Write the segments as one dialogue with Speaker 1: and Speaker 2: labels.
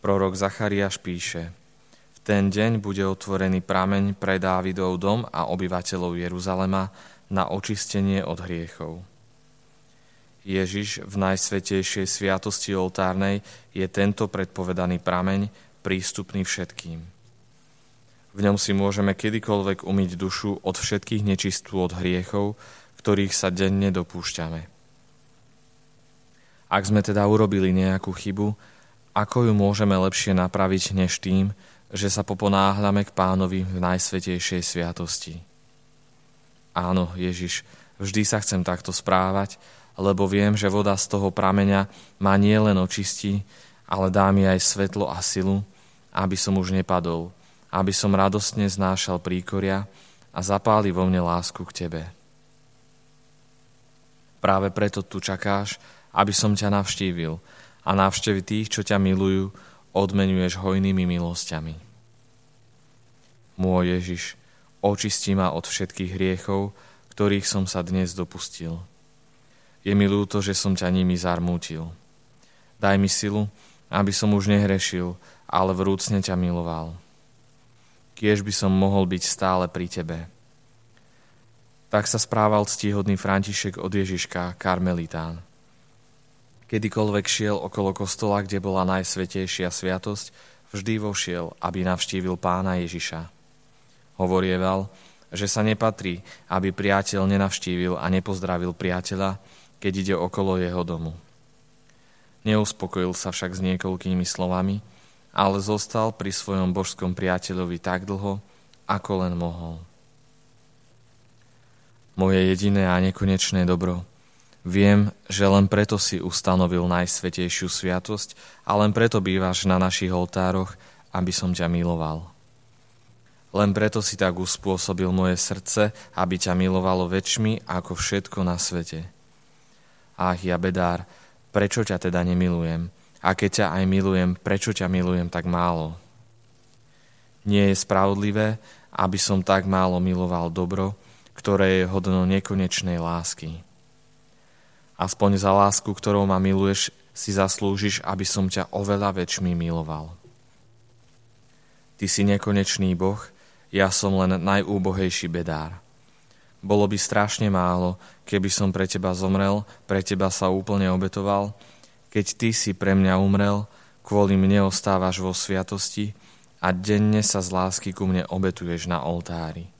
Speaker 1: Prorok Zachariáš píše, v ten deň bude otvorený prameň pre Dávidov dom a obyvateľov Jeruzalema na očistenie od hriechov. Ježiš v najsvetejšej sviatosti oltárnej je tento predpovedaný prameň prístupný všetkým. V ňom si môžeme kedykoľvek umyť dušu od všetkých nečistú od hriechov, ktorých sa denne dopúšťame. Ak sme teda urobili nejakú chybu, ako ju môžeme lepšie napraviť než tým, že sa poponáhľame k pánovi v najsvetejšej sviatosti. Áno, Ježiš, vždy sa chcem takto správať, lebo viem, že voda z toho prameňa ma nielen očistí, ale dá mi aj svetlo a silu, aby som už nepadol, aby som radostne znášal príkoria a zapáli vo mne lásku k Tebe. Práve preto tu čakáš, aby som ťa navštívil a návštevy tých, čo ťa milujú, odmenuješ hojnými milosťami. Môj Ježiš, očisti ma od všetkých hriechov, ktorých som sa dnes dopustil. Je mi ľúto, že som ťa nimi zarmútil. Daj mi silu, aby som už nehrešil, ale vrúcne ťa miloval. Kiež by som mohol byť stále pri tebe. Tak sa správal ctíhodný František od Ježiška, karmelitán. Kedykoľvek šiel okolo kostola, kde bola najsvetejšia sviatosť, vždy vošiel, aby navštívil pána Ježiša. Hovorieval, že sa nepatrí, aby priateľ nenavštívil a nepozdravil priateľa, keď ide okolo jeho domu. Neuspokojil sa však s niekoľkými slovami, ale zostal pri svojom božskom priateľovi tak dlho, ako len mohol. Moje jediné a nekonečné dobro – Viem, že len preto si ustanovil najsvetejšiu sviatosť a len preto bývaš na našich oltároch, aby som ťa miloval. Len preto si tak uspôsobil moje srdce, aby ťa milovalo väčšmi ako všetko na svete. Ach, ja bedár, prečo ťa teda nemilujem? A keď ťa aj milujem, prečo ťa milujem tak málo? Nie je spravodlivé, aby som tak málo miloval dobro, ktoré je hodno nekonečnej lásky. Aspoň za lásku, ktorou ma miluješ, si zaslúžiš, aby som ťa oveľa väčšmi miloval. Ty si nekonečný Boh, ja som len najúbohejší bedár. Bolo by strašne málo, keby som pre teba zomrel, pre teba sa úplne obetoval, keď ty si pre mňa umrel, kvôli mne ostávaš vo sviatosti a denne sa z lásky ku mne obetuješ na oltári.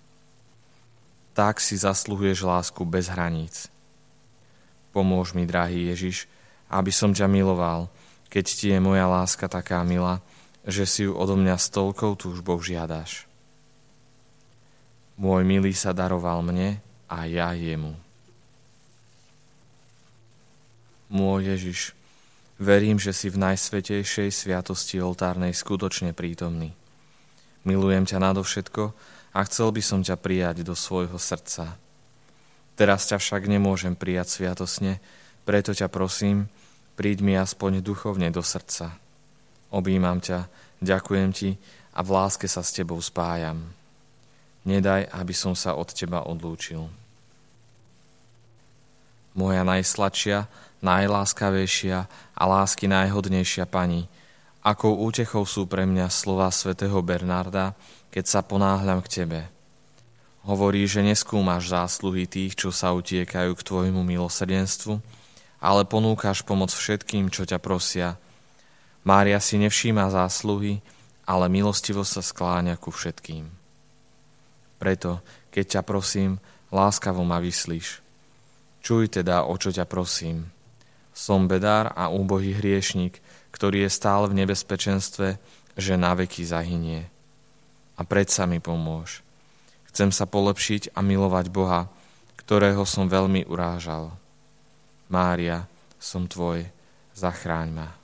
Speaker 1: Tak si zasluhuješ lásku bez hraníc. Pomôž mi, drahý Ježiš, aby som ťa miloval, keď ti je moja láska taká milá, že si ju odo mňa s toľkou túžbou žiadaš. Môj milý sa daroval mne a ja jemu. Môj Ježiš, verím, že si v najsvetejšej sviatosti oltárnej skutočne prítomný. Milujem ťa nadovšetko a chcel by som ťa prijať do svojho srdca. Teraz ťa však nemôžem prijať sviatosne, preto ťa prosím, príď mi aspoň duchovne do srdca. Obímam ťa, ďakujem ti a v láske sa s tebou spájam. Nedaj, aby som sa od teba odlúčil. Moja najsladšia, najláskavejšia a lásky najhodnejšia pani, akou útechou sú pre mňa slova svätého Bernarda, keď sa ponáhľam k tebe – Hovorí, že neskúmaš zásluhy tých, čo sa utiekajú k tvojmu milosrdenstvu, ale ponúkaš pomoc všetkým, čo ťa prosia. Mária si nevšíma zásluhy, ale milostivo sa skláňa ku všetkým. Preto, keď ťa prosím, láskavo ma vyslíš. Čuj teda, o čo ťa prosím. Som bedár a úbohý hriešnik, ktorý je stále v nebezpečenstve, že na veky zahynie. A predsa mi pomôž Chcem sa polepšiť a milovať Boha, ktorého som veľmi urážal. Mária, som tvoj, zachráň ma.